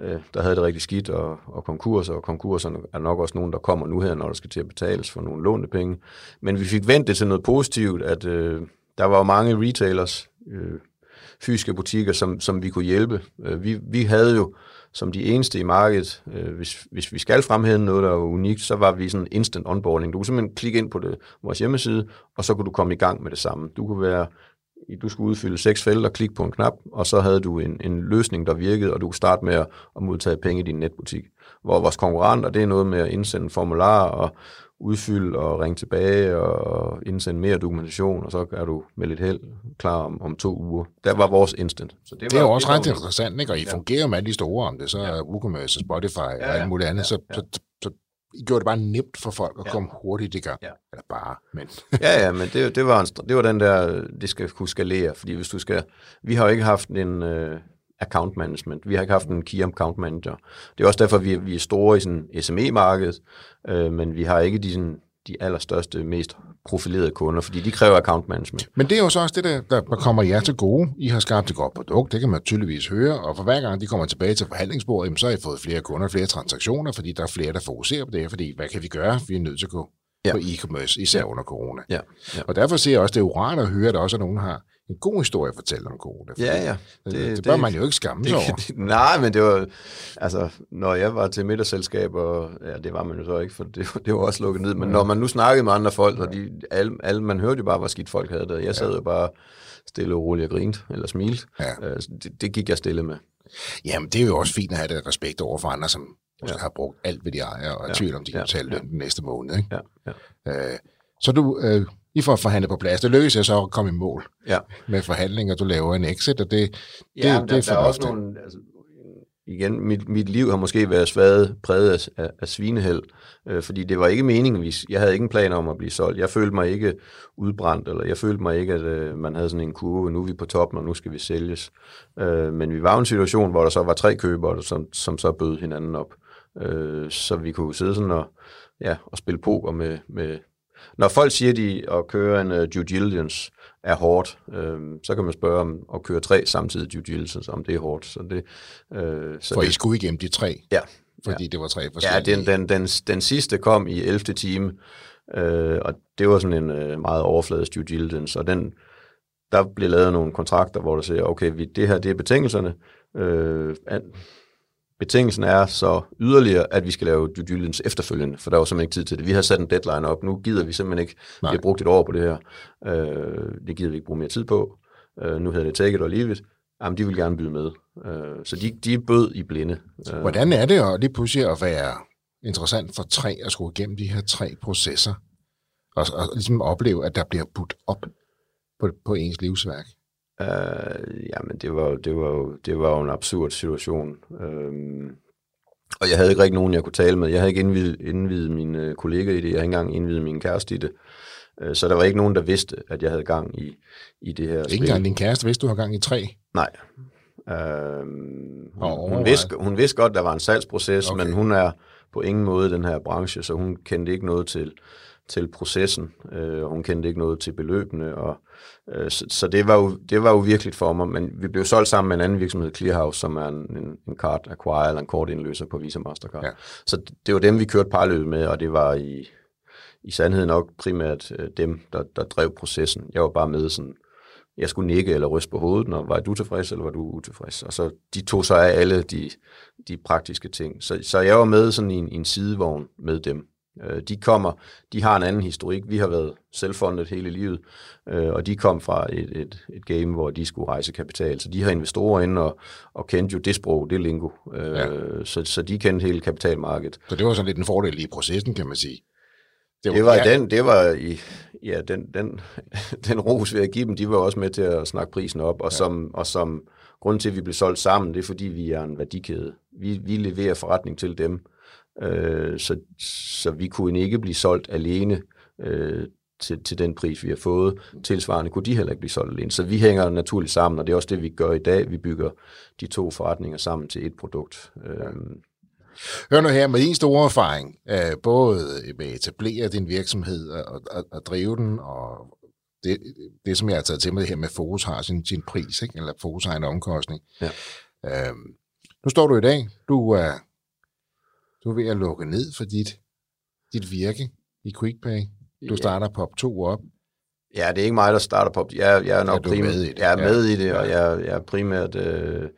øh, der havde det rigtig skidt, og, og konkurser, og konkurserne er nok også nogen, der kommer nu her, når der skal til at betales for nogle lånte penge. Men vi fik vendt det til noget positivt, at øh, der var jo mange retailers, øh, fysiske butikker, som, som vi kunne hjælpe. Øh, vi, vi havde jo som de eneste i markedet, øh, hvis, hvis vi skal fremhæve noget, der var unikt, så var vi sådan instant onboarding. Du kunne simpelthen klikke ind på det, vores hjemmeside, og så kunne du komme i gang med det samme. Du kunne være du skulle udfylde seks felter, klikke på en knap, og så havde du en, en løsning, der virkede, og du kunne starte med at, at modtage penge i din netbutik. Hvor vores konkurrenter, det er noget med at indsende formularer og udfylde og ringe tilbage og indsende mere dokumentation, og så er du med lidt held klar om, om to uger. Der var vores instant. Så det, det er jo også ret interessant, ikke? og I ja. fungerer med alle de store om det, så ja. WooCommerce, Spotify ja, ja, og alt muligt andet, ja, ja. Så, så, så I gjorde det bare nemt for folk at ja. komme hurtigt i gang. Ja. Eller bare, men... ja, ja, men det, det, var en, det var den der, det skal kunne skalere, fordi hvis du skal... Vi har jo ikke haft en... Øh, account management. Vi har ikke haft en key account manager. Det er også derfor, vi, vi er store i sådan SME-markedet, øh, men vi har ikke de, sådan, de allerstørste, mest profilerede kunder, fordi de kræver account management. Men det er jo så også det, der, der kommer jer til gode. I har skabt et godt produkt, det kan man tydeligvis høre, og for hver gang de kommer tilbage til forhandlingsbordet, jamen, så har I fået flere kunder, flere transaktioner, fordi der er flere, der fokuserer på det, fordi hvad kan vi gøre? Vi er nødt til at gå ja. på e-commerce, især ja. under corona. Ja. Ja. Og derfor ser jeg også, det er jo rart at høre, at der også er nogen, der har en god historie at fortælle om corona. Ja, ja. Det, det, det bør det, man jo ikke skamme sig over. Det, nej, men det var, altså, når jeg var til middagsselskaber, ja, det var man jo så ikke, for det, det var også lukket ned, men ja. når man nu snakkede med andre folk, og de, alle, alle, man hørte jo bare, hvor skidt folk havde det. Jeg sad ja. jo bare stille og roligt og grint, eller smilte. Ja. Øh, det, det gik jeg stille med. Jamen, det er jo også fint at have det respekt over for andre, som ja. har brugt alt, hvad de ejer, og er ja. tvivl om, de kan ja. betale løn ja. den næste måned. Ikke? Ja. Ja. Øh, så du, øh, I får forhandlet på plads. Det lykkedes jeg så at komme i mål ja. med forhandlinger. Du laver en exit, og det, det, ja, det, det er der, der er også nogle, altså, igen, mit, mit liv har måske været svaget præget af, af, af svineheld, øh, fordi det var ikke meningen, hvis jeg havde ikke en plan om at blive solgt. Jeg følte mig ikke udbrændt, eller jeg følte mig ikke, at øh, man havde sådan en kurve, nu er vi på toppen, og nu skal vi sælges. Øh, men vi var i en situation, hvor der så var tre købere, som, som så bød hinanden op. Øh, så vi kunne sidde sådan og, ja, og spille poker med, med, når folk siger, de at køre en uh, due diligence, er hårdt. Øh, så kan man spørge om at køre tre samtidig due diligence, om det er hårdt. Så det, øh, så For det, I skulle igennem de tre? Ja. Fordi ja. det var tre forskellige? Ja, den, den, den, den sidste kom i 11. time, øh, og det var sådan en øh, meget overfladisk due diligence, og den, der blev lavet nogle kontrakter, hvor der siger, okay, vi, det her det er betingelserne, øh, Betingelsen er så yderligere, at vi skal lave due diligence efterfølgende, for der var simpelthen ikke tid til det. Vi har sat en deadline op. Nu gider vi simpelthen ikke. Nej. Vi har brugt et år på det her. Øh, det gider vi ikke bruge mere tid på. Øh, nu hedder det take it or leave it. Jamen, de vil gerne byde med. Øh, så de, de er bød i blinde. Øh. Hvordan er det at lige pludselig at være interessant for tre at skulle igennem de her tre processer, og, og ligesom opleve, at der bliver budt op på, på ens livsværk? Uh, jamen, det var, det, var jo, det var jo en absurd situation. Uh, og jeg havde ikke rigtig nogen, jeg kunne tale med. Jeg havde ikke indvidet, indvidet mine kollegaer i det. Jeg havde ikke engang indvidet min kæreste i det. Uh, så der var ikke nogen, der vidste, at jeg havde gang i, i det her Ikke spil. engang din kæreste vidste, du har gang i tre? Nej. Uh, hun, hun, vidste, hun vidste godt, der var en salgsproces, okay. men hun er på ingen måde den her branche, så hun kendte ikke noget til, til processen, øh, og hun kendte ikke noget til beløbene, og øh, så, så det var jo det var jo virkelig for mig, men vi blev solgt sammen med en anden virksomhed, Clearhouse, som er en, en, en card acquire eller en kortindløser på Visa Mastercard. Ja. Så det var dem, vi kørte parløb med, og det var i, i sandhed nok primært øh, dem, der, der drev processen. Jeg var bare med sådan, jeg skulle nikke eller ryste på hovedet, når var du tilfreds, eller var du utilfreds? Og så de tog sig af alle de, de praktiske ting. Så, så jeg var med sådan i en, i en sidevogn med dem. Øh, de kommer, de har en anden historik. Vi har været selvfundet hele livet, øh, og de kom fra et, et, et game, hvor de skulle rejse kapital. Så de har investorer inde og, og kendte jo det sprog, det lingo. Øh, ja. så, så de kendte hele kapitalmarkedet. Så det var sådan lidt en fordel i processen, kan man sige. Det var, det var, ja. den, det var i, ja, den, den, den ros ved at give dem, de var også med til at snakke prisen op, og, ja. som, og som grund til, at vi blev solgt sammen, det er fordi, vi er en værdikæde. Vi, vi leverer forretning til dem, Øh, så, så vi kunne ikke blive solgt alene øh, til, til den pris, vi har fået. Tilsvarende kunne de heller ikke blive solgt alene. Så vi hænger naturligt sammen, og det er også det, vi gør i dag. Vi bygger de to forretninger sammen til et produkt. Øh, Hør nu her, med din store erfaring, øh, både med at etablere din virksomhed og, og, og drive den, og det, det, som jeg har taget til med her med fokus har sin, sin pris, ikke? eller fokus har en omkostning. Ja. Øh, nu står du i dag, du er du er ved at lukke ned for dit, dit virke i QuickPay. Du starter Pop 2 op. Ja, det er ikke mig, der starter Pop. Jeg, jeg er nok er primært, med i det. Jeg er med ja. i det, og jeg, jeg er primært... Øh,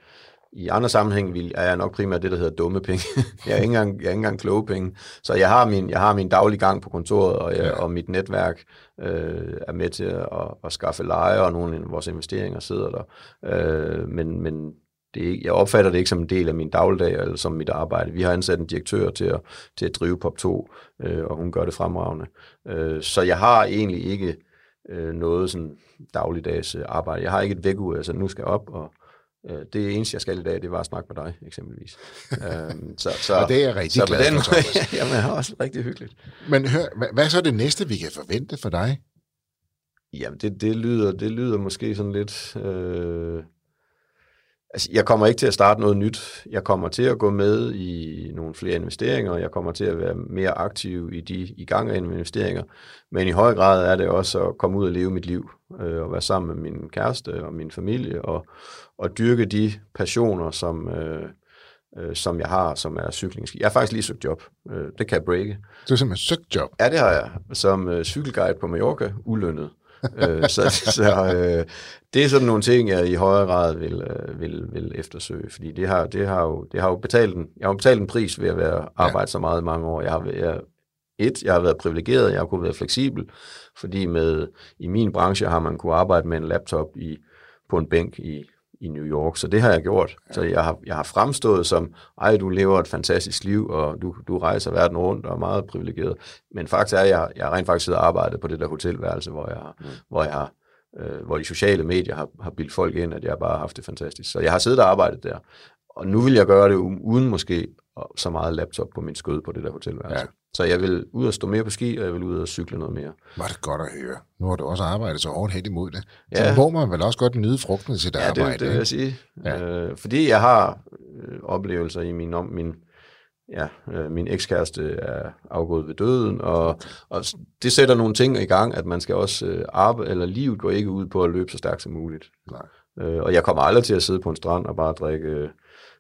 i andre sammenhæng vil, er jeg nok primært det, der hedder dumme penge. jeg, er ikke engang, jeg er ikke engang kloge penge. Så jeg har min, jeg har min daglige gang på kontoret, og, jeg, ja. og mit netværk øh, er med til at, at, at skaffe leje, og nogle af vores investeringer sidder der. Øh, men, men det, jeg opfatter det ikke som en del af min dagligdag eller som mit arbejde. Vi har ansat en direktør til at, til at drive POP2, øh, og hun gør det fremragende. Øh, så jeg har egentlig ikke øh, noget sådan dagligdags øh, arbejde. Jeg har ikke et vækkeur, altså nu skal jeg op, og øh, det eneste, jeg skal i dag, det var at snakke med dig, eksempelvis. øhm, så, så, og det er jeg rigtig så glad den, for, Thomas. jamen, det er også rigtig hyggeligt. Men hør, hvad er så det næste, vi kan forvente for dig? Jamen, det, det, lyder, det lyder måske sådan lidt... Øh, Altså, jeg kommer ikke til at starte noget nyt. Jeg kommer til at gå med i nogle flere investeringer, jeg kommer til at være mere aktiv i de i gang af investeringer. Men i høj grad er det også at komme ud og leve mit liv, øh, og være sammen med min kæreste og min familie, og, og dyrke de passioner, som, øh, øh, som jeg har, som er cykling. Jeg har faktisk lige søgt job. Øh, det kan jeg breake. Du har simpelthen søgt job? Ja, det har jeg. Som øh, cykelguide på Mallorca, ulønnet øh, så så øh, det er sådan nogle ting, jeg i højere grad vil, øh, vil, vil eftersøge, fordi det har, det har, jo, det har jo betalt en, jeg har betalt en pris ved at være, arbejde så meget i mange år. Jeg har, jeg, et, jeg har været privilegeret, jeg har kunnet være fleksibel, fordi med, i min branche har man kunne arbejde med en laptop i, på en bænk i i New York, så det har jeg gjort. Ja. Så jeg har, jeg har fremstået som, ej, du lever et fantastisk liv, og du, du rejser verden rundt og er meget privilegeret. Men faktisk er jeg, jeg har rent faktisk siddet og arbejdet på det der hotelværelse, hvor jeg mm. hvor jeg har øh, hvor de sociale medier har, har bildt folk ind, at jeg bare har haft det fantastisk. Så jeg har siddet og arbejdet der. Og nu vil jeg gøre det uden måske så meget laptop på min skød på det der hotelværelse. Ja. Så jeg vil ud og stå mere på ski, og jeg vil ud og cykle noget mere. Var det godt at høre. Nu har du også arbejdet så hårdt hen imod det. Ja. Så må man vel også godt nyde frugten til det ja, arbejde. det, det vil jeg sige. Ja. Øh, fordi jeg har øh, oplevelser i min, om, min ja, øh, min ekskæreste er afgået ved døden, og, og det sætter nogle ting i gang, at man skal også øh, arbejde, eller livet går ikke ud på at løbe så stærkt som muligt. Nej. Øh, og jeg kommer aldrig til at sidde på en strand og bare drikke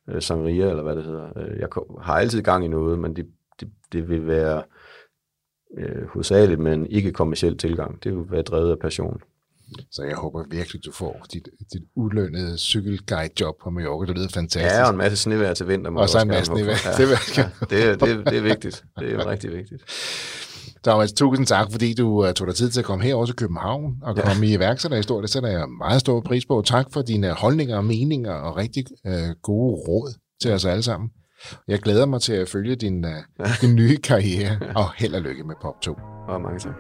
øh, sangria, eller hvad det hedder. Øh, jeg har altid gang i noget, men det, det, det vil være øh, hovedsageligt med en ikke-kommersiel tilgang. Det vil være drevet af passion. Så jeg håber virkelig, du får dit, dit ulønnede cykelguide-job på Mallorca. Det lyder fantastisk. Ja, og en masse snevær til vinter. Og så en masse snevær. Ja, ja, det, det, det er vigtigt. Det er rigtig vigtigt. Thomas, tusind tak, fordi du uh, tog dig tid til at komme herover til København og ja. komme i iværksætterhistorie. Det sætter jeg meget stor pris på. Tak for dine holdninger og meninger og rigtig uh, gode råd til os alle sammen. Jeg glæder mig til at følge din, uh, din nye karriere, og held og lykke med Pop 2. Og mange tak.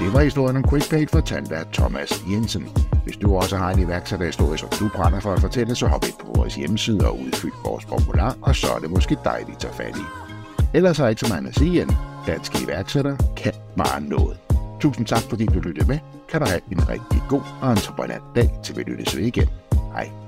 Det var historien om QuickPay fortalt af Thomas Jensen. Hvis du også har en iværksætterhistorie, som du brænder for at fortælle, så hop ind på vores hjemmeside og udfyld vores formular, og så er det måske dig, vi tager fat i. Ellers har jeg ikke så meget at sige end, danske iværksættere kan bare noget. Tusind tak, fordi du lyttede med. Kan du have en rigtig god og entreprenant dag, til vi lyttes ved igen. Hej.